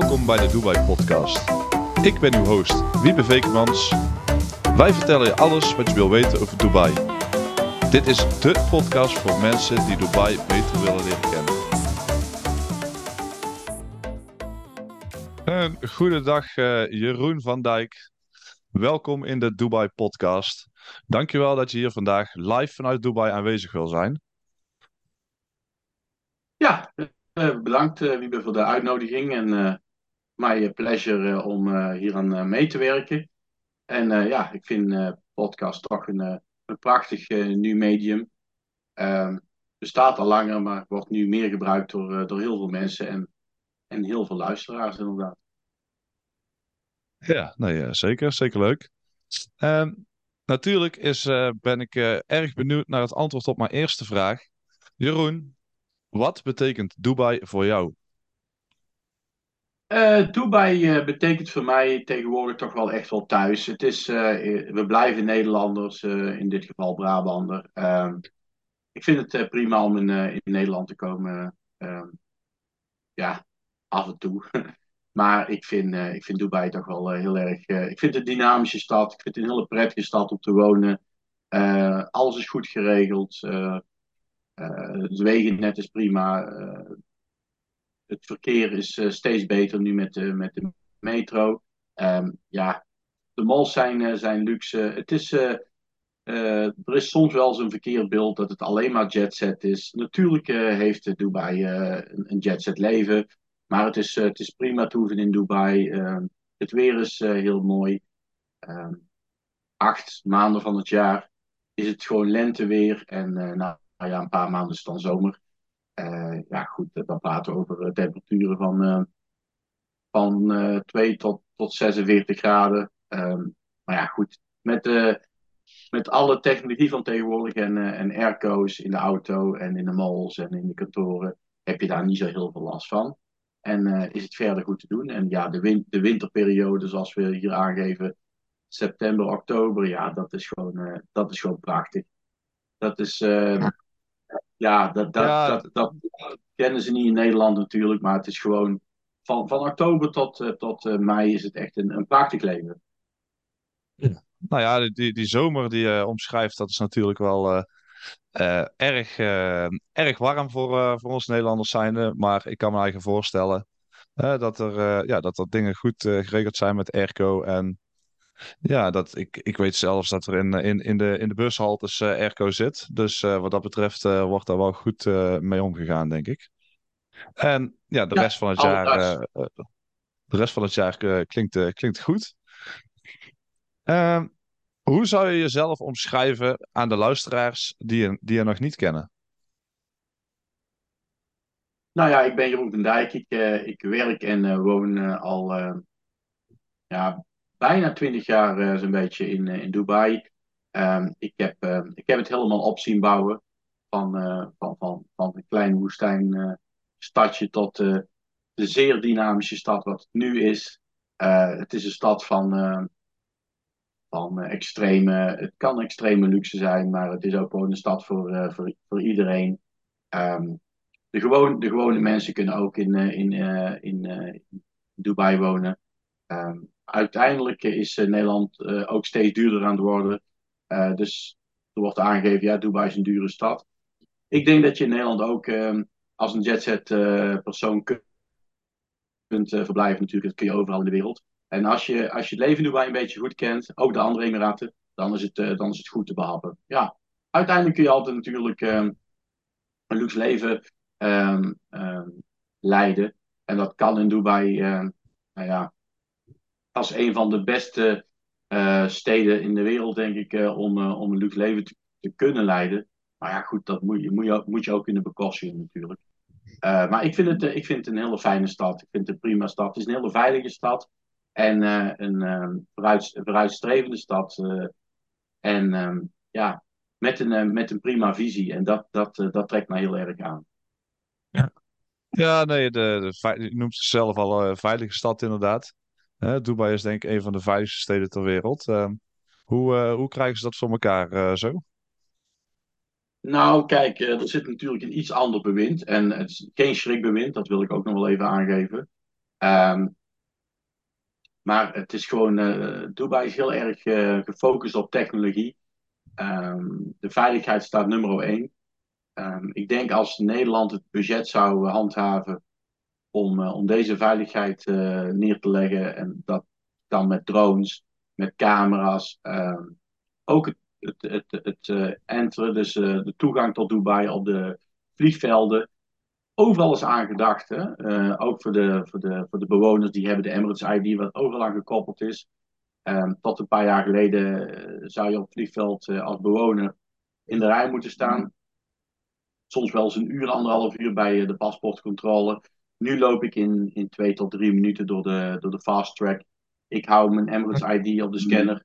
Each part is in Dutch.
Welkom bij de Dubai Podcast. Ik ben uw host, Wiebe Vekemans. Wij vertellen je alles wat je wil weten over Dubai. Dit is de podcast voor mensen die Dubai beter willen leren kennen. Een goedendag uh, Jeroen van Dijk. Welkom in de Dubai Podcast. Dankjewel dat je hier vandaag live vanuit Dubai aanwezig wil zijn. Ja, uh, bedankt uh, Wiebe voor de uitnodiging en my pleasure om hier aan mee te werken. En ja, ik vind podcast toch een, een prachtig nieuw medium. Ehm, bestaat al langer, maar wordt nu meer gebruikt door, door heel veel mensen en, en heel veel luisteraars inderdaad. Ja, nee, zeker. Zeker leuk. Ehm, natuurlijk is, ben ik erg benieuwd naar het antwoord op mijn eerste vraag. Jeroen, wat betekent Dubai voor jou? Uh, Dubai uh, betekent voor mij tegenwoordig toch wel echt wel thuis. Het is, uh, we blijven Nederlanders, in dit geval Brabander. Ehm, ik vind het prima om in, in, Nederland te komen. Ehm, ja, af en toe. maar ik vind, ik vind Dubai toch wel heel erg. ik vind het een dynamische stad. Ik vind het een hele prettige stad om te wonen. alles is goed geregeld. Uh, het wegennet is prima. Het verkeer is uh, steeds beter nu met, de met de metro. Um, ja, de malls zijn, zijn luxe. Het is, er is soms wel eens een verkeerd beeld dat het alleen maar jetset is. Natuurlijk heeft Dubai een, een jetset leven. Maar het is, het is prima toeven in Dubai. Ehm, het weer is heel mooi. Um, acht maanden van het jaar is het gewoon lenteweer. En nou, ja, een paar maanden is dan zomer. Uh, ja, goed, dan praten we over temperaturen van, van uh, 2 tot, tot 46 graden. Um, maar ja, goed, met, met alle technologie van tegenwoordig en, en airco's in de auto en in de malls en in de kantoren, heb je daar niet zo heel veel last van. En is het verder goed te doen. En ja, de, win de winterperiode, zoals we hier aangeven, september, oktober, ja, dat is gewoon, dat is gewoon prachtig. Dat is, dat, dat, ja. Dat, dat, kennen ze niet in Nederland natuurlijk, maar het is gewoon van, van oktober tot, uh, tot uh, mei is het echt een, een prachtig leven. Ja. Nou ja, die, die zomer die je omschrijft, dat is natuurlijk wel erg, erg warm voor, voor ons Nederlanders zijnde. Maar ik kan me eigenlijk voorstellen dat, er, ja, dat er dingen goed geregeld zijn met airco en ja, dat, ik, ik weet zelfs dat er in, in, in, de, in de bushaltes uh, airco zit. Dus uh, wat dat betreft uh, wordt daar wel goed mee omgegaan, denk ik. En ja, de ja, rest van het jaar, de rest van het jaar klinkt, klinkt goed. Ehm, hoe zou je jezelf omschrijven aan de luisteraars die je, die je nog niet kennen? Nou ja, ik ben Jeroen van Dijk. Ik, ik werk en woon al ja, bijna twintig jaar uh, zo'n beetje in, uh, in Dubai. Um, ik, heb, uh, ik heb het helemaal op zien bouwen. Van, van, van, van een klein woestijnstadje tot de zeer dynamische stad wat het nu is. het is een stad van, van extreme, het kan extreme luxe zijn, maar het is ook gewoon een stad voor, voor, voor iedereen. De, gewoon, de gewone mensen kunnen ook in, in, in, Dubai wonen. Uiteindelijk is eh, Nederland eh, ook steeds duurder aan het worden. Eh, dus er wordt aangegeven, ja, Dubai is een dure stad. Ik denk dat je in Nederland ook ehm, als een jetset persoon kunt, kunt verblijven natuurlijk. Dat kun je overal in de wereld. En als je, als je het leven in Dubai een beetje goed kent, ook de andere Emiraten, dan is het, dan is het goed te behappen. Ja, uiteindelijk kun je altijd natuurlijk ehm, een luxe leven ehm, leiden. En dat kan in Dubai, nou ja, als een van de beste uh, steden in de wereld, denk ik, uh, om, uh, om een luxe leven te, kunnen leiden. Maar ja, goed, dat moet je, moet je, moet je ook in de bekosten natuurlijk. maar ik vind, het, ik vind het een hele fijne stad. Ik vind het een prima stad. Het is een hele veilige stad. En een vooruit, vooruitstrevende stad. en um, ja, met een, met een prima visie. En dat, dat, dat trekt mij heel erg aan. Ja, ja nee, de, je noemt zichzelf al een veilige stad inderdaad. Dubai is denk ik een van de veiligste steden ter wereld. Ehm, hoe, uh, hoe krijgen ze dat voor elkaar uh, zo? Nou, kijk, uh, er zit natuurlijk een iets ander bewind. En het is geen schrikbewind, dat wil ik ook nog wel even aangeven. Ehm, maar het is gewoon, Dubai is heel erg gefocust op technologie. Um, de veiligheid staat nummer één. Ik denk als Nederland het budget zou handhaven om, uh, om deze veiligheid neer te leggen, en dat kan met drones, met camera's, um, ook het, het, het, het enteren, dus de toegang tot Dubai op de vliegvelden, overal is aangedacht. Hè? Ook voor de, voor, de, voor de bewoners die hebben de Emirates ID, wat overal aan gekoppeld is. Um, tot een paar jaar geleden zou je op het vliegveld als bewoner in de rij moeten staan. Soms wel eens een uur, anderhalf uur bij de paspoortcontrole. Nu loop ik in, in twee tot drie minuten door de, door de fast track. Ik hou mijn Emirates ID op de scanner.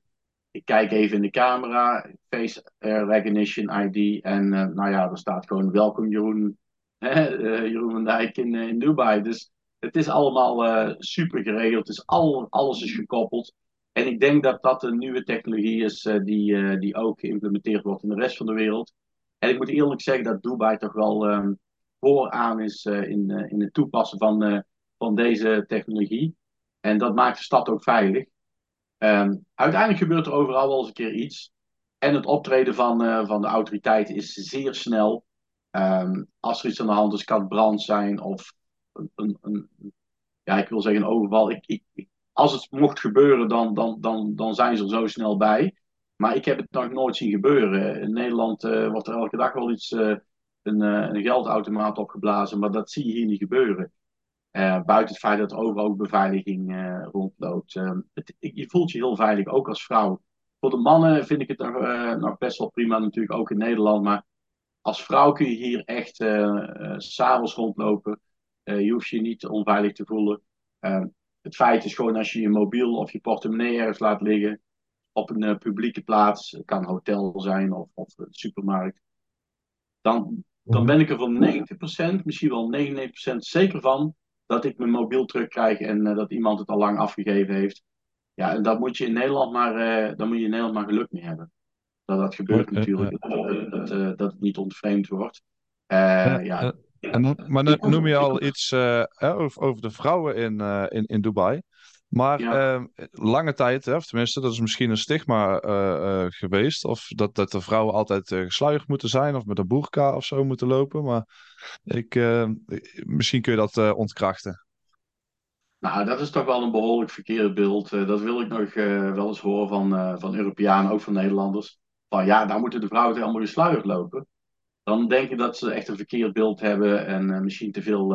Ik kijk even in de camera, face recognition ID. En nou ja, er staat gewoon welkom Jeroen uh, Jeroen van Dijk in, eh, in Dubai. Dus het is allemaal uh, super geregeld. Het is al, alles is gekoppeld. En ik denk dat dat een nieuwe technologie is uh, die, die ook geïmplementeerd wordt in de rest van de wereld. En ik moet eerlijk zeggen dat Dubai toch wel um, vooraan is in, in het toepassen van, van deze technologie. En dat maakt de stad ook veilig. Um, uiteindelijk gebeurt er overal wel eens een keer iets. En het optreden van, van de autoriteiten is zeer snel. Um, als er iets aan de hand is, kan het brand zijn of een, een, ja, ik wil zeggen een overval. Ik, ik, als het mocht gebeuren, dan, dan, dan, dan zijn ze er zo snel bij. Maar ik heb het nog nooit zien gebeuren. In Nederland wordt er elke dag wel iets, een, uh, een geldautomaat opgeblazen, maar dat zie je hier niet gebeuren. buiten het feit dat er overal ook beveiliging rondloopt. Ehm, je voelt je heel veilig, ook als vrouw. Voor de mannen vind ik het nog, best wel prima, natuurlijk ook in Nederland. Maar als vrouw kun je hier echt s'avonds rondlopen. Je hoeft je niet onveilig te voelen. Uh, het feit is gewoon als je je mobiel of je portemonnee ergens laat liggen op een publieke plaats, het kan een hotel zijn of, of een supermarkt, dan, dan ben ik er voor 90%, misschien wel 99% zeker van dat ik mijn mobiel terugkrijg en dat iemand het al lang afgegeven heeft. Ja, en dat moet je in Nederland maar, dan moet je in Nederland maar geluk mee hebben dat dat gebeurt natuurlijk, dat, dat, dat, het niet ontvreemd wordt. Ja. En, maar noem je al iets over, over, de vrouwen in, in, in Dubai. Maar ja. Ehm, lange tijd, hè, of tenminste, dat is misschien een stigma geweest. Of dat, dat de vrouwen altijd gesluierd moeten zijn of met een boerka of zo moeten lopen. Maar ik, misschien kun je dat ontkrachten. Nou, dat is toch wel een behoorlijk verkeerd beeld. dat wil ik nog wel eens horen van, van Europeanen, ook van Nederlanders van ja, daar moeten de vrouwen allemaal gesluierd lopen. Dan denk ik dat ze echt een verkeerd beeld hebben en misschien te veel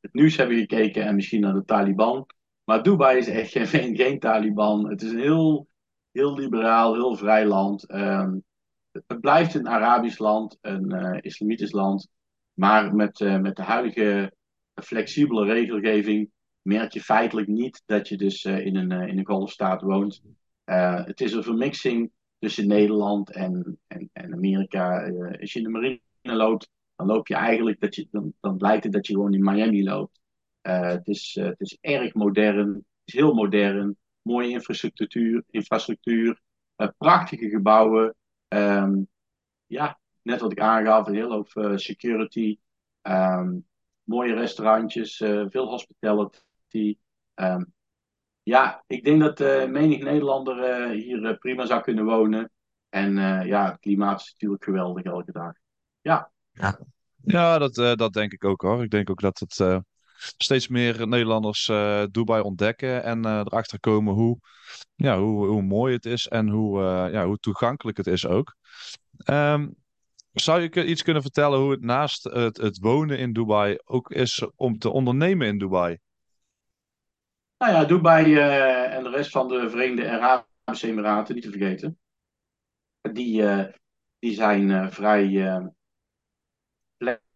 het nieuws hebben gekeken en misschien naar de Taliban. Maar Dubai is echt geen, geen Taliban. Het is een heel, heel liberaal, heel vrij land. Um, het blijft een Arabisch land, een uh, islamitisch land. Maar met, met de huidige flexibele regelgeving merk je feitelijk niet dat je dus in, een, in een golfstaat woont. het is een vermixing tussen Nederland en, en, en Amerika. Als je in de marine loopt, dan loop je eigenlijk, dat je, dan, dan lijkt het dat je gewoon in Miami loopt. Uh, het, is, uh, het is erg modern, het is heel modern, mooie infrastructuur, infrastructuur prachtige gebouwen. Um, ja, net wat ik aangaf, een heel hoop security, um, mooie restaurantjes, veel hospitality. Um, ja, ik denk dat menig Nederlander hier prima zou kunnen wonen. En ja, het klimaat is natuurlijk geweldig elke dag. Ja, ja. ja dat, dat denk ik ook hoor. Ik denk ook dat het steeds meer Nederlanders Dubai ontdekken en erachter komen hoe, ja, hoe, hoe mooi het is en hoe, ja, hoe toegankelijk het is ook. Um, zou je iets kunnen vertellen hoe het naast het, het wonen in Dubai ook is om te ondernemen in Dubai? Nou ja, Dubai uh, en de rest van de Verenigde Arabische Emiraten, niet te vergeten. Die, uh, die zijn uh, vrij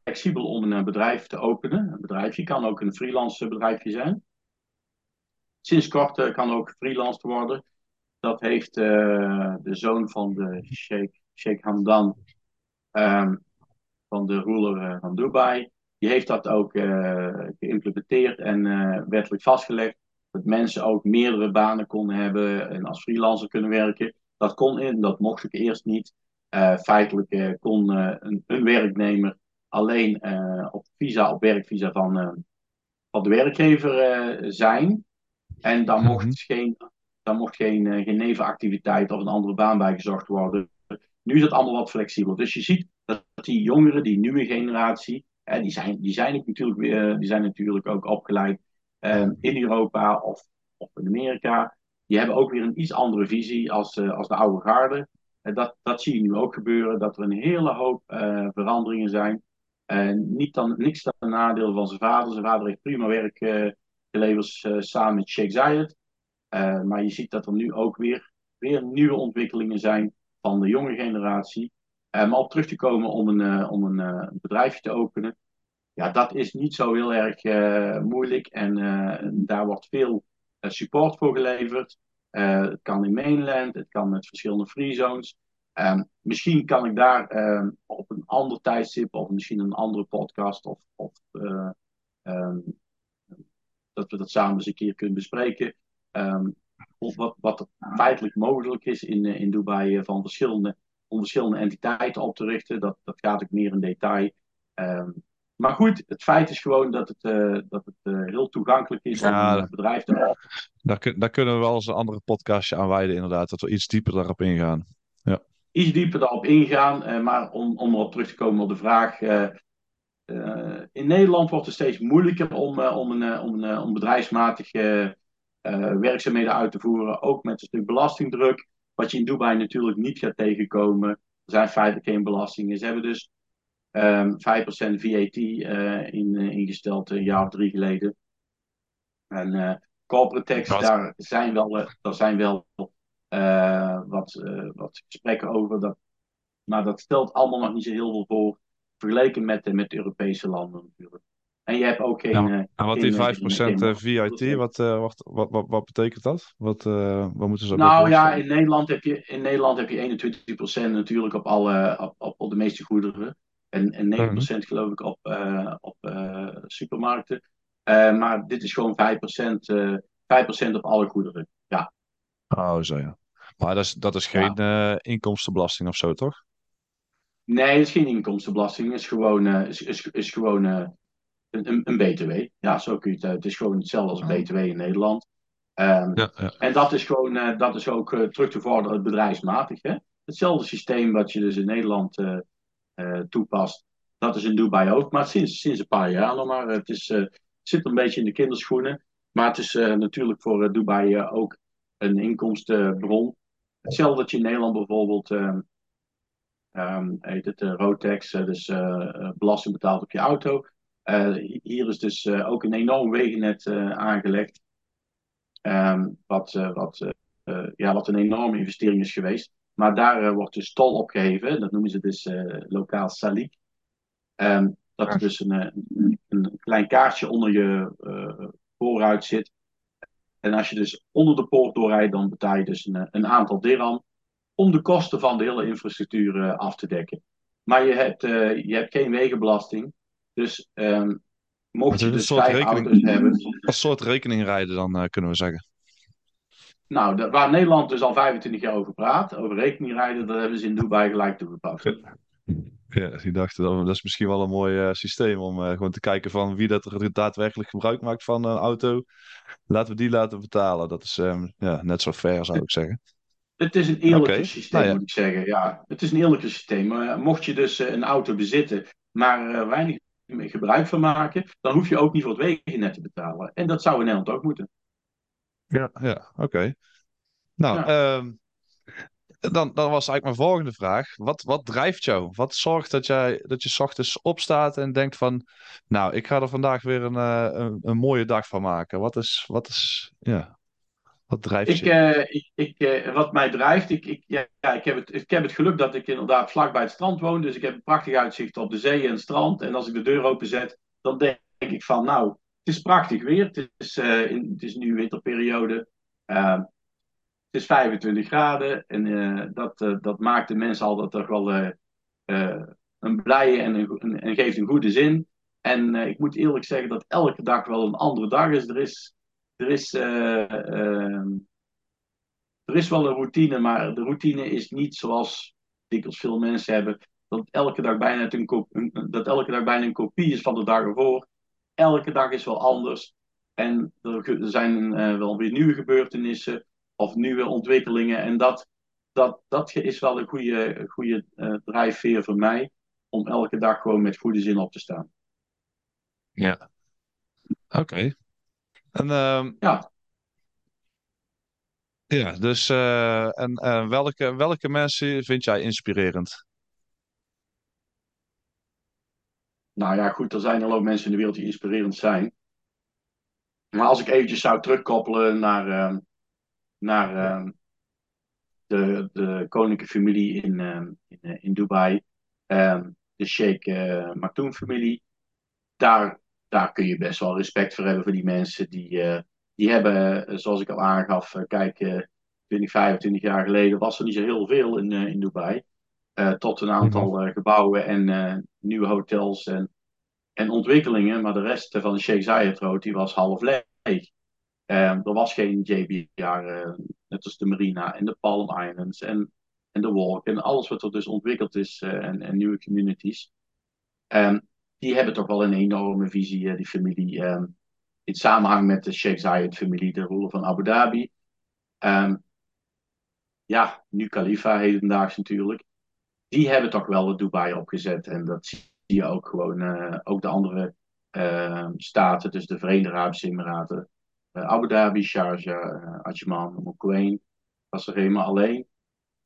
flexibel om een bedrijf te openen. Een bedrijfje kan ook een freelance bedrijfje zijn. Sinds kort kan ook freelance worden. Dat heeft de zoon van de Sheikh, Sheikh Hamdan, um, van de ruler van Dubai, die heeft dat ook geïmplementeerd en wettelijk vastgelegd dat mensen ook meerdere banen konden hebben en als freelancer kunnen werken. Dat kon in, dat mocht ik eerst niet. Feitelijk kon een, een, werknemer alleen op visa, op werkvisa van, van de werkgever zijn. En daar Mhm. mocht geen, daar mocht geen, geen nevenactiviteit of een andere baan bij gezocht worden. Nu is het allemaal wat flexibeler. Dus je ziet dat die jongeren, die nieuwe generatie, die, zijn, die, zijn natuurlijk weer, die zijn natuurlijk ook opgeleid in Europa of, of in Amerika. Die hebben ook weer een iets andere visie als, als de oude garde. dat, dat zie je nu ook gebeuren, dat er een hele hoop veranderingen zijn. Niet dan, niks ten nadeel van zijn vader. Zijn vader heeft prima werk geleverd samen met Sheikh Zayed. maar je ziet dat er nu ook weer, weer nieuwe ontwikkelingen zijn van de jonge generatie. Maar op terug te komen om een, om een bedrijfje te openen, ja, dat is niet zo heel erg moeilijk. En daar wordt veel support voor geleverd. het kan in mainland, het kan met verschillende free zones. Um, misschien kan ik daar um, op een ander tijdstip of misschien een andere podcast of, of um, dat we dat samen eens een keer kunnen bespreken. of wat, wat er feitelijk mogelijk is in, in Dubai van verschillende om verschillende entiteiten op te richten. Dat, dat gaat ook meer in detail. Maar goed, het feit is gewoon dat het, uh, dat het heel toegankelijk is ja, om een bedrijf te. Daar, daar, kunnen we wel eens een andere podcastje aan wijden, inderdaad. Dat we iets dieper daarop ingaan. Iets dieper daarop ingaan. Uh, maar om, om erop terug te komen op de vraag. in Nederland wordt het steeds moeilijker om, om, een, om, een, om bedrijfsmatige werkzaamheden uit te voeren. Ook met een stuk belastingdruk. Wat je in Dubai natuurlijk niet gaat tegenkomen. Er zijn feitelijk geen belastingen. Ze hebben dus um, 5% VAT in, ingesteld een jaar of drie geleden. En corporate tax, daar zijn wel, daar zijn wel wat, wat gesprekken over. Dat, maar dat stelt allemaal nog niet zo heel veel voor. Vergeleken met, met de Europese landen natuurlijk. En je hebt ook geen. Ja, en wat die 5% geen, VIT, wat, uh, wat, wat, wat, wat, betekent dat? Wat, uh, wat moeten ze Nou ja, in Nederland heb je, in Nederland heb je 21% natuurlijk op, alle, op, op, op de meeste goederen. En, en 9% mm -hmm. geloof ik op, uh, op supermarkten. maar dit is gewoon 5%, 5% op alle goederen. Ja. Oh, zo ja. Maar dat is, dat is geen ja. inkomstenbelasting of zo, toch? Nee, het is geen inkomstenbelasting. Het is gewoon, is, is, is gewoon een, een, BTW. Ja, zo kun je het. Het is gewoon hetzelfde als een BTW in Nederland. Um, ja, ja. En dat is gewoon, uh, dat is ook uh, terug te vorderen bedrijfsmatig. Hè? Hetzelfde systeem wat je dus in Nederland uh, toepast, dat is in Dubai ook. Maar sinds, sinds een paar jaar nog maar. Het, is, het zit een beetje in de kinderschoenen. Maar het is natuurlijk voor Dubai ook een inkomstenbron. Hetzelfde dat je in Nederland bijvoorbeeld. Um, heet het Rotex, dus belasting betaalt op je auto. Uh, hier is dus uh, ook een enorm wegennet uh, aangelegd. Um, wat, wat, ja, wat een enorme investering is geweest. Maar daar wordt dus tol opgeheven. Dat noemen ze dus lokaal salik. Um, dat er dus een, een, klein kaartje onder je voorruit zit. En als je dus onder de poort doorrijdt, dan betaal je dus een, een aantal dirham. Om de kosten van de hele infrastructuur af te dekken. Maar je hebt, je hebt geen wegenbelasting. Dus um, mocht je dus vijf rekening, auto's hebben... Als soort rekening rijden dan, uh, kunnen we zeggen. Nou, de, waar Nederland dus al 25 jaar over praat, over rekening rijden, dat hebben ze in Dubai gelijk toegepast. Ja, die dachten dat, dat is misschien wel een mooi uh, systeem om uh, gewoon te kijken van wie dat er daadwerkelijk gebruik maakt van een auto. Laten we die laten betalen. Dat is um, ja, net zo fair, zou ik zeggen. Het is een eerlijker okay. systeem, nou ja. moet ik zeggen. Ja, het is een eerlijker systeem. Maar mocht je dus een auto bezitten, maar weinig gebruik van maken, dan hoef je ook niet voor het wegennet te betalen. En dat zou in Nederland ook moeten. Ja, ja oké. Okay. Nou, ja. Um, dan, dan was eigenlijk mijn volgende vraag. Wat, wat drijft jou? Wat zorgt dat, jij, dat je s ochtends opstaat en denkt van... Nou, ik ga er vandaag weer een, uh, een, een, mooie dag van maken. Wat is... Wat is ja, wat drijft ik, je? Uh, ik, ik, uh, wat mij drijft, ik, ik, ja, ik, heb het, ik heb het geluk dat ik inderdaad vlak bij het strand woon. Dus ik heb een prachtig uitzicht op de zee en het strand. En als ik de deur openzet, dan denk ik van nou, het is prachtig weer. Het is, uh, in, het is nu winterperiode. Het is 25 graden. En dat, dat maakt de mensen altijd toch wel een blije en, en geeft een goede zin. En ik moet eerlijk zeggen dat elke dag wel een andere dag is. Er is er is, uh, uh, er is wel een routine, maar de routine is niet zoals dikwijls veel mensen hebben. Dat elke dag bijna een, dat elke dag bijna een kopie is van de dag ervoor. elke dag is wel anders. En er, er zijn uh, wel weer nieuwe gebeurtenissen of nieuwe ontwikkelingen. En dat, dat, dat is wel een goede, goede uh, drijfveer voor mij om elke dag gewoon met goede zin op te staan. Ja, oké. En uh, ja. Ja, dus uh, en uh, welke, welke mensen vind jij inspirerend? Nou ja, goed, er zijn al ook mensen in de wereld die inspirerend zijn. Maar als ik eventjes zou terugkoppelen naar, uh, naar uh, de, de koninklijke familie in, uh, in, in, Dubai, ehm, de Sheikh uh, Maktoum-familie, daar, daar kun je best wel respect voor hebben voor die mensen. Die, die hebben, zoals ik al aangaf, kijk, 20, 25 jaar geleden was er niet zo heel veel in, in Dubai. tot een aantal gebouwen en nieuwe hotels en en ontwikkelingen, maar de rest van de Sheikh Zayed Road die was half leeg. Er was geen JBR, uh, net als de Marina en de Palm Islands en, en de Walk en alles wat er dus ontwikkeld is uh, en, en, nieuwe communities. Um, die hebben toch wel een enorme visie, uh, die familie, um, in samenhang met de Sheikh Zayed familie, de ruler van Abu Dhabi. Ja, nu Khalifa hedendaags natuurlijk. Die hebben toch wel de Dubai opgezet en dat zie je ook gewoon ook de andere staten, dus de Verenigde Arabische Emiraten, Abu Dhabi, Sharjah, uh, Ajman, er helemaal alleen.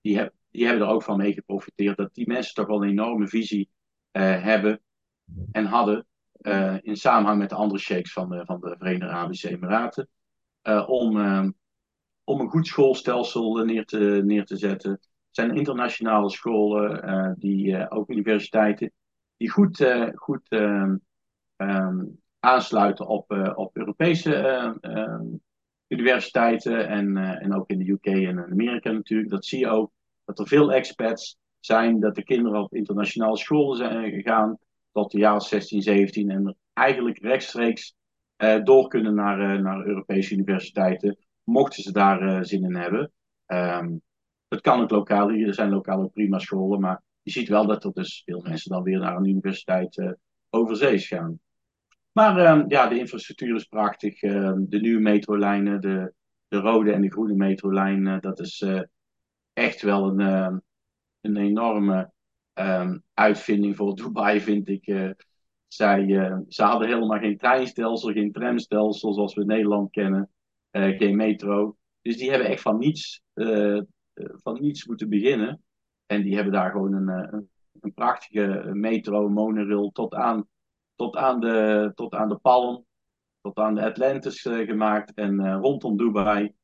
Die, heb, die hebben er ook van mee geprofiteerd dat die mensen toch wel een enorme visie hebben en hadden in samenhang met de andere sheiks van de, van de Verenigde Arabische Emiraten. om, om een goed schoolstelsel neer te, neer te zetten. Zijn internationale scholen, die, ook universiteiten, die goed, goed uh, um, aansluiten op, uh, op Europese ehm, universiteiten en, en ook in de UK en in Amerika natuurlijk. Dat zie je ook, dat er veel expats zijn, dat de kinderen op internationale scholen zijn gegaan tot de jaren 16, 17 en eigenlijk rechtstreeks door kunnen naar, naar Europese universiteiten, mochten ze daar zin in hebben. Um, dat kan ook lokaal, er zijn lokaal ook prima scholen, maar je ziet wel dat er dus veel mensen dan weer naar een universiteit overzees gaan. Maar uh, ja, de infrastructuur is prachtig. Uh, de nieuwe metrolijnen, de, de rode en de groene metrolijn, dat is eh, echt wel een, ehm, een enorme ehm, uitvinding voor Dubai, vind ik. zij, ze hadden helemaal geen treinstelsel, geen tramstelsel zoals we in Nederland kennen, geen metro. Dus die hebben echt van niets, van niets moeten beginnen. En die hebben daar gewoon een, eh, een, een prachtige metro, monorail tot aan, tot aan, de, tot aan de Palm, tot aan de Atlantis uh, gemaakt. En uh, rondom Dubai,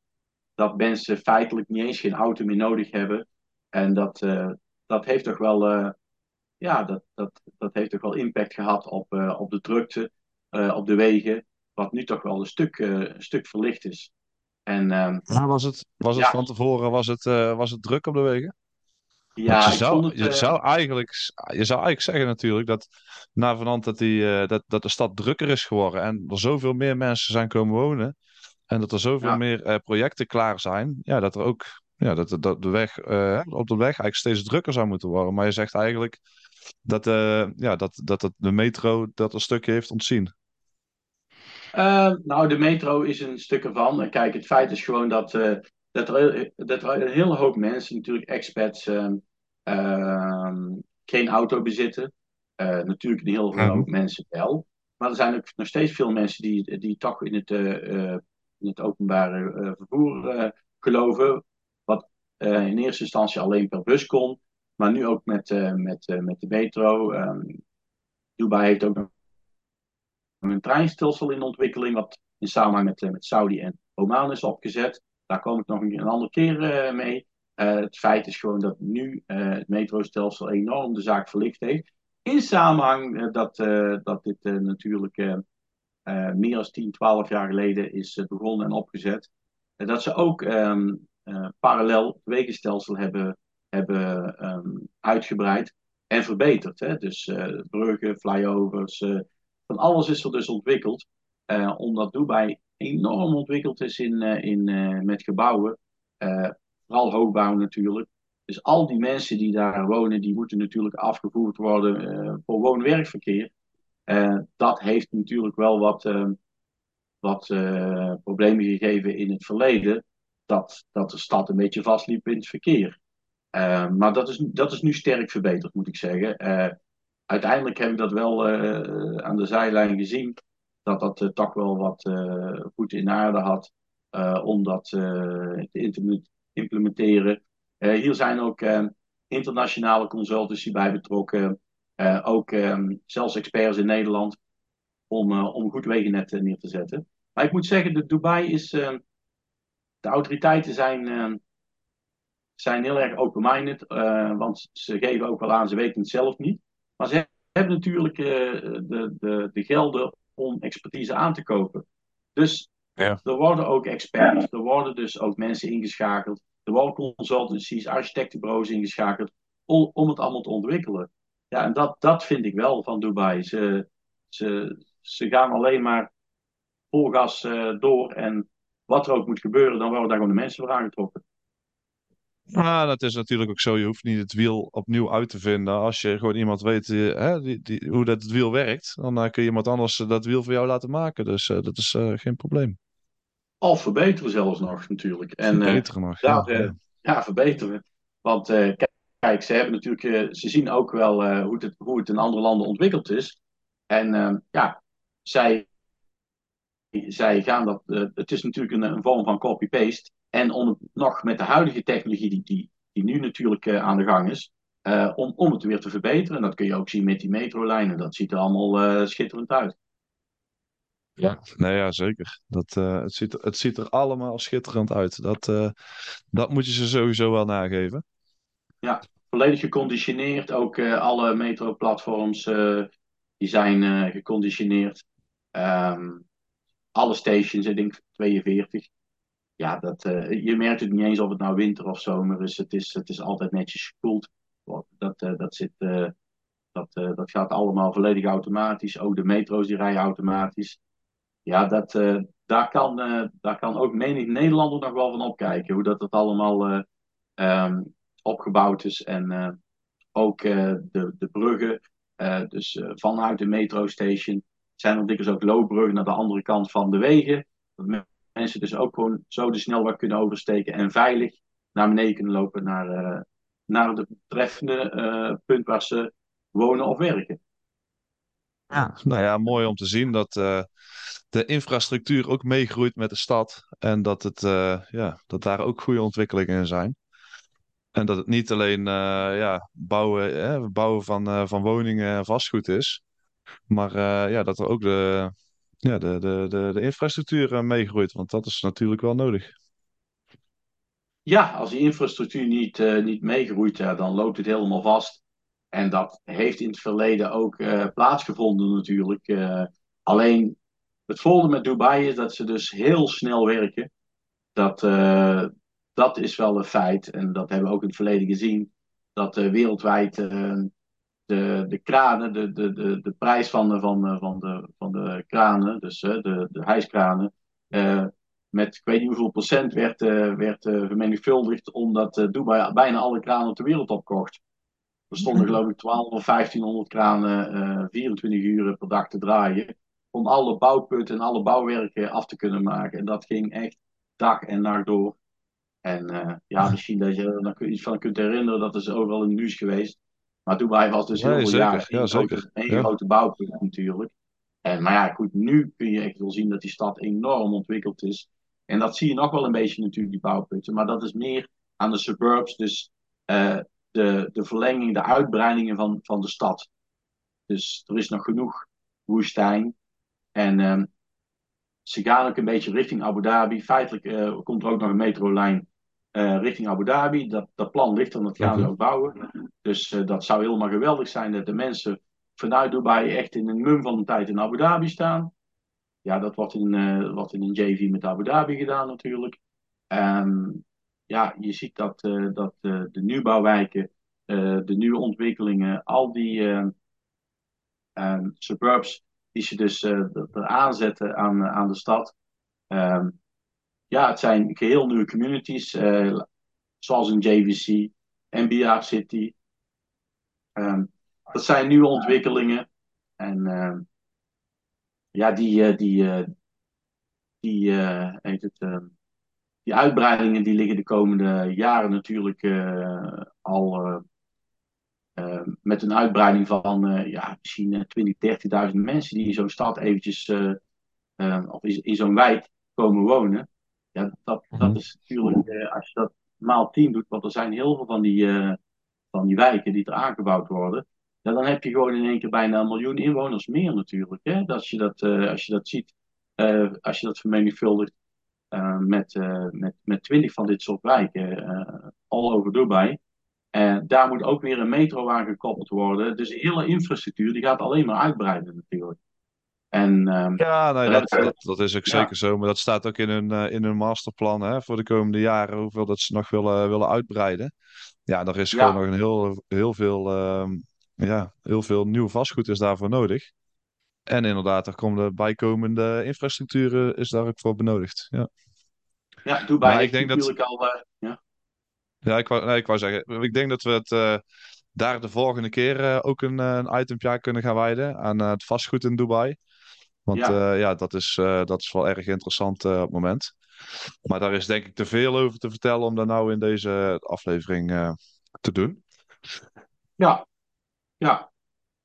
dat mensen feitelijk niet eens geen auto meer nodig hebben. En dat, uh, dat heeft toch wel, ja, dat, dat, dat heeft toch wel impact gehad op, op de drukte, op de wegen. Wat nu toch wel een stuk, een stuk verlicht is. En, ehm, was het, was het ja. van tevoren was het, was het druk op de wegen? Ja, je, zou, het, je, uh... zou eigenlijk, je zou eigenlijk zeggen natuurlijk dat na vanand dat, die, uh, dat, dat de stad drukker is geworden en er zoveel meer mensen zijn komen wonen en dat er zoveel ja. meer uh, projecten klaar zijn, ja, dat er ook ja, dat, dat de weg, op de weg eigenlijk steeds drukker zou moeten worden. Maar je zegt eigenlijk dat, ja, dat, dat, dat de metro dat een stukje heeft ontzien. nou, de metro is een stuk ervan. Kijk, het feit is gewoon dat dat er, dat er een hele hoop mensen, natuurlijk expats, uh, uh, geen auto bezitten. Uh, natuurlijk een hele hoop mensen wel. Maar er zijn ook nog steeds veel mensen die, die toch in het, eh, eh, in het openbare vervoer geloven. Wat in eerste instantie alleen per bus kon. Maar nu ook met, met, met de metro. Um, Dubai heeft ook een treinstelsel in ontwikkeling. Wat in samenhang met, met Saudi en Oman is opgezet. Daar kom ik nog een, andere keer uh, mee. Uh, het feit is gewoon dat nu uh, het metrostelsel enorm de zaak verlicht heeft. In samenhang dat, dat dit natuurlijk meer dan 10, 12 jaar geleden is begonnen en opgezet. dat ze ook um, parallel het wegenstelsel hebben, hebben um, uitgebreid en verbeterd. Hè? Dus bruggen, flyovers, van alles is er dus ontwikkeld. omdat Dubai enorm ontwikkeld is in, eh, in, eh, met gebouwen. Eh, vooral hoogbouw natuurlijk. Dus al die mensen die daar wonen, die moeten natuurlijk afgevoerd worden voor woon-werkverkeer. dat heeft natuurlijk wel wat, wat problemen gegeven in het verleden. Dat, dat de stad een beetje vastliep in het verkeer. maar dat is, dat is nu sterk verbeterd, moet ik zeggen. uiteindelijk heb ik dat wel aan de zijlijn gezien dat dat toch wel wat goed in aarde had om dat te implementeren. hier zijn ook internationale consultancy bij betrokken. Ook um, zelfs experts in Nederland om, om goed wegennet neer te zetten. Maar ik moet zeggen, de Dubai is. Uh, de autoriteiten zijn, ehm, zijn heel erg open-minded, eh, want ze geven ook wel aan, ze weten het zelf niet. Maar ze hebben natuurlijk de, de, de gelden om expertise aan te kopen. Dus ja. er worden ook experts, er worden dus ook mensen ingeschakeld er worden consultancies, architectenbureaus ingeschakeld om, om het allemaal te ontwikkelen. Ja, en dat, dat vind ik wel van Dubai. Ze, ze, ze gaan alleen maar vol gas uh, door en wat er ook moet gebeuren, dan worden daar gewoon de mensen voor aangetrokken. Ja, dat is natuurlijk ook zo. Je hoeft niet het wiel opnieuw uit te vinden. Als je gewoon iemand weet uh, hè, die, die, hoe dat het wiel werkt, dan uh, kun je iemand anders dat wiel voor jou laten maken. Dus dat is geen probleem. Of verbeteren zelfs nog natuurlijk. En, eh, verbeteren nog, ja. Ja, ja verbeteren. Want uh, kijk, ze hebben natuurlijk, ze zien ook wel hoe, het, hoe het in andere landen ontwikkeld is. En ja, zij, zij gaan dat, het is natuurlijk een, een vorm van copy-paste. En om het nog met de huidige technologie die, die, die nu natuurlijk aan de gang is, om, om het weer te verbeteren. En dat kun je ook zien met die metrolijnen. Dat ziet er allemaal schitterend uit. Ja, nee, ja, zeker. Dat, het, ziet, het ziet er allemaal schitterend uit. Dat, dat moet je ze sowieso wel nageven. Ja, volledig geconditioneerd. Ook alle metroplatforms die zijn geconditioneerd. Um, alle stations, ik denk 42. Ja, dat, je merkt het niet eens of het nou winter of zomer is. Het is, het is altijd netjes gekoeld. Dat, dat, zit, dat, dat gaat allemaal volledig automatisch. Ook de metro's die rijden automatisch. Ja, dat, daar, kan, daar kan ook menig Nederlander nog wel van opkijken. Hoe dat het allemaal um, opgebouwd is. En ook de, de bruggen. dus vanuit de metrostation zijn er dikwijls ook loopbruggen naar de andere kant van de wegen. Dat mensen dus ook gewoon zo de snelweg kunnen oversteken en veilig naar beneden kunnen lopen naar, naar het betreffende punt waar ze wonen of werken. Ja, nou ja, mooi om te zien dat de infrastructuur ook meegroeit met de stad. En dat, het, uh, ja, dat daar ook goede ontwikkelingen in zijn. En dat het niet alleen uh, ja, bouwen, bouwen van, uh, van woningen en vastgoed is. Maar ja, dat er ook de, ja, de, de, de, de infrastructuur meegroeit. Want dat is natuurlijk wel nodig. Ja, als die infrastructuur niet, niet meegroeit, dan loopt het helemaal vast. En dat heeft in het verleden ook plaatsgevonden natuurlijk. alleen het volgende met Dubai is dat ze dus heel snel werken. Dat, uh, dat is wel een feit. En dat hebben we ook in het verleden gezien. Dat uh, wereldwijd uh, de, de kranen, de, de, de, de prijs van, van, van, de, van de kranen, dus de, de hijskranen, met ik weet niet hoeveel procent werd, werd vermenigvuldigd. Omdat Dubai bijna alle kranen ter wereld opkocht. Er stonden geloof ik 12 of 1500 kranen 24 uur per dag te draaien om alle bouwputten en alle bouwwerken af te kunnen maken. En dat ging echt dag en nacht door. En ja, misschien dat je er iets van kunt herinneren, dat is overal in het nieuws geweest. Maar Dubai was dus heel veel jaren ja, grote, een ja. grote bouwput natuurlijk. En, maar ja, goed, nu kun je echt wel zien dat die stad enorm ontwikkeld is. En dat zie je nog wel een beetje natuurlijk, die bouwputten. Maar dat is meer aan de suburbs, dus uh, de, de verlenging, de uitbreidingen van, van de stad. Dus er is nog genoeg woestijn. En um, ze gaan ook een beetje richting Abu Dhabi. Feitelijk uh, komt er ook nog een metrolijn uh, richting Abu Dhabi. Dat, dat plan ligt er dat gaan we ook bouwen. Dus uh, dat zou helemaal geweldig zijn dat de mensen vanuit Dubai echt in een mum van de tijd in Abu Dhabi staan. Ja, dat wordt in, wordt in een JV met Abu Dhabi gedaan natuurlijk. Um, ja, je ziet dat, dat de nieuwbouwwijken, de nieuwe ontwikkelingen, al die um, suburbs die ze dus uh, aanzetten aan, aan de stad. Um, ja, het zijn geheel nieuwe communities, uh, zoals een JVC, NBA City. Um, dat zijn nieuwe ontwikkelingen. En uh, ja, die, die, die, heet het, die uitbreidingen die liggen de komende jaren natuurlijk al met een uitbreiding van ja, misschien 20, 30.000 mensen die in zo'n stad eventjes of in, in zo'n wijk komen wonen. Ja, dat, dat mhm. is natuurlijk, als je dat maal 10 doet, want er zijn heel veel van die, van die wijken die er aangebouwd worden. Ja, dan heb je gewoon in één keer bijna een miljoen inwoners meer natuurlijk. Hè? Als, je dat, uh, als je dat ziet, als je dat vermenigvuldigt met, met, met 20 van dit soort wijken, all over Dubai. En daar moet ook weer een metro aan gekoppeld worden. Dus de hele infrastructuur die gaat alleen maar uitbreiden natuurlijk. En, um, ja, nee, dat, dat, dat, is ook zeker zo. Maar dat staat ook in hun, in hun masterplan hè, voor de komende jaren, hoeveel dat ze nog willen, willen uitbreiden. Ja, er is gewoon nog een heel, heel veel ehm, ja, heel veel nieuw vastgoed is daarvoor nodig. En inderdaad, er komt de bijkomende infrastructuur is daar ook voor benodigd. Ja, ja Dubai maar ik denk natuurlijk dat... al... Uh, ja. ja, ik wou, nee, ik wou zeggen, ik denk dat we het uh, daar de volgende keer uh, ook een, een itempje kunnen gaan wijden aan het vastgoed in Dubai. Want ja, ja dat, is, dat is wel erg interessant op het moment. Maar daar is denk ik te veel over te vertellen om dat nou in deze aflevering te doen. Ja, ja.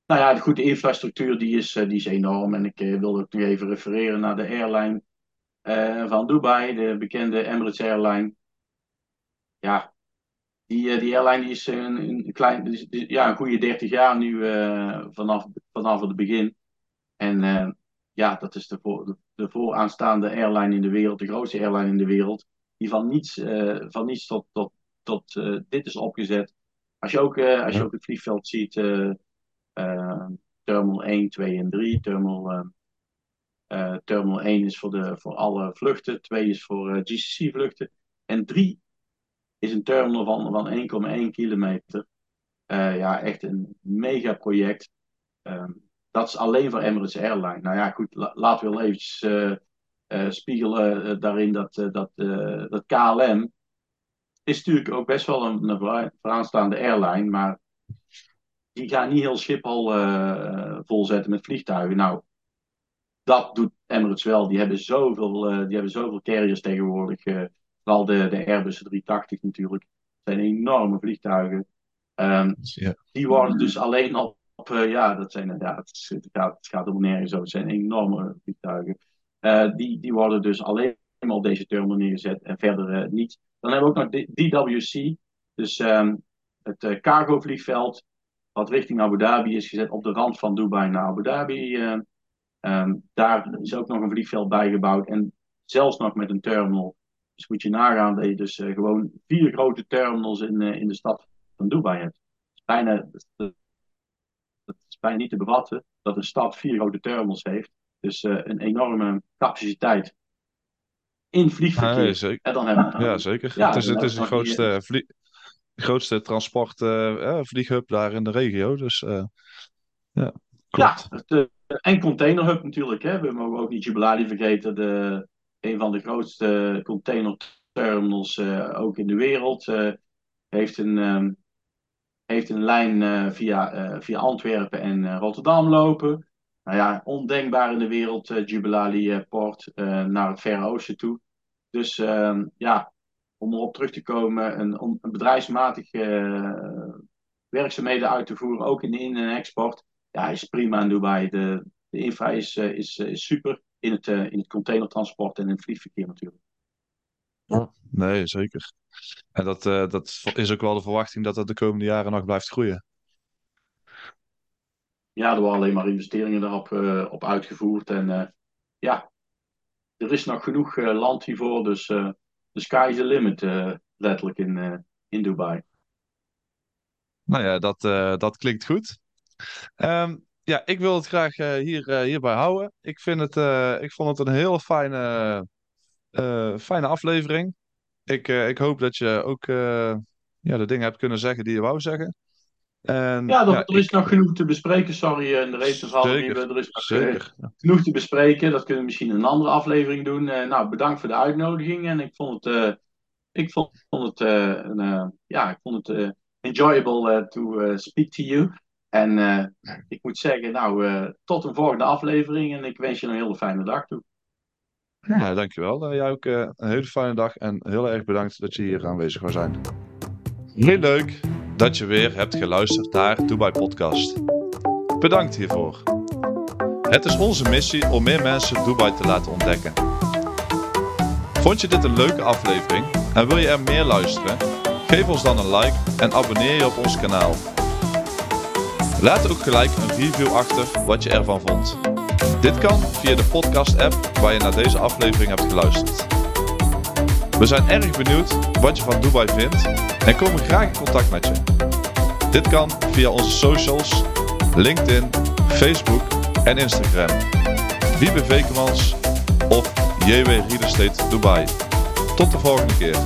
Nou ja, goed, de infrastructuur die is, eh, die is enorm. En ik wilde ook nog even refereren naar de airline uh, van Dubai, de bekende Emirates Airline. Ja, die, die airline die is een, een klein, ja, een goede 30 jaar nu vanaf, vanaf het begin. En ja, dat is de, voor, de, de, vooraanstaande airline in de wereld, de grootste airline in de wereld, die van niets, van niets tot, tot, tot dit is opgezet. Als je ook, uh, als je ook het vliegveld ziet, Terminal 1, 2 en 3. Terminal, terminal 1 is voor, de, voor alle vluchten, 2 is voor GCC-vluchten. En 3 is een terminal van, van 1,1 kilometer. ja, echt een mega project. Um, dat is alleen voor Emirates Airline. Nou ja, goed, la, laten we wel eventjes spiegelen daarin dat, dat, dat KLM is natuurlijk ook best wel een, een vooraanstaande airline, maar die gaan niet heel Schiphol volzetten met vliegtuigen. Nou, dat doet Emirates wel. Die hebben zoveel, die hebben zoveel carriers tegenwoordig. Vooral de, de Airbus 380 natuurlijk. Dat zijn enorme vliegtuigen. Um, Die worden dus alleen op ja, dat zijn, ja, het, gaat, het om nergens zo. Het zijn enorme vliegtuigen. die, die worden dus alleen op deze terminal neergezet en verder niet. Dan hebben we ook nog DWC, dus um, het uh, cargo vliegveld, wat richting Abu Dhabi is gezet op de rand van Dubai naar Abu Dhabi. Um, daar is ook nog een vliegveld bijgebouwd en zelfs nog met een terminal. Dus moet je nagaan dat je dus gewoon vier grote terminals in, in de stad van Dubai hebt. Bijna, is bijna niet te bevatten dat een stad vier grote terminals heeft. Dus een enorme capaciteit in vliegverkeer. Ja, zeker. En dan hebben ja, zeker. Ja, het is, het is de grootste, eh, vlie grootste transport uh, vlieghub daar in de regio. Dus uh, ja, klopt. Ja, het, en containerhub natuurlijk. Hè. We mogen ook niet Jubilali vergeten. De, een van de grootste containerterminals ook in de wereld. heeft, een, um, heeft een lijn via, via Antwerpen en Rotterdam lopen. Nou ja, ondenkbaar in de wereld, Jubilali Port, naar het Verre Oosten toe. Dus ehm, ja, om erop terug te komen, een, om een bedrijfsmatige werkzaamheden uit te voeren, ook in de in- en export, ja, is prima in Dubai. De, de infra is, is, is super in het, in het containertransport en in het vliegverkeer natuurlijk. Ja, nee, zeker. En dat, dat is ook wel de verwachting dat dat de komende jaren nog blijft groeien ja, er worden alleen maar investeringen daarop uh, op uitgevoerd. En uh, ja, er is nog genoeg land hiervoor. Dus de sky is the limit, letterlijk in, in Dubai. Nou ja, dat, dat klinkt goed. Um, ja, ik wil het graag hier, hierbij houden. Ik, vind het, ik vond het een heel fijne, fijne aflevering. Ik, ik hoop dat je ook ja, de dingen hebt kunnen zeggen die je wou zeggen. En, ja, er, is nog genoeg te bespreken. Sorry, in de race zeker, Er is nog zeker. genoeg te bespreken. Dat kunnen we misschien in een andere aflevering doen. Uh, nou, bedankt voor de uitnodiging. En ik vond het, uh, ik vond, vond het, uh, een, ja, ik vond het enjoyable to speak to you. En ik moet zeggen, nou, tot een volgende aflevering en ik wens je een hele fijne dag toe. Ja, dankjewel. jij ook een hele fijne dag en heel erg bedankt dat je hier aanwezig wil zijn. Heel leuk dat je weer hebt geluisterd naar Dubai Podcast. Bedankt hiervoor. Het is onze missie om meer mensen Dubai te laten ontdekken. Vond je dit een leuke aflevering en wil je er meer luisteren? Geef ons dan een like en abonneer je op ons kanaal. Laat ook gelijk een review achter wat je ervan vond. Dit kan via de podcast-app waar je naar deze aflevering hebt geluisterd. We zijn erg benieuwd wat je van Dubai vindt en komen graag in contact met je. Dit kan via onze socials, LinkedIn, Facebook en Instagram. Wiebe Vekemans of JW Real Estate Dubai. Tot de volgende keer.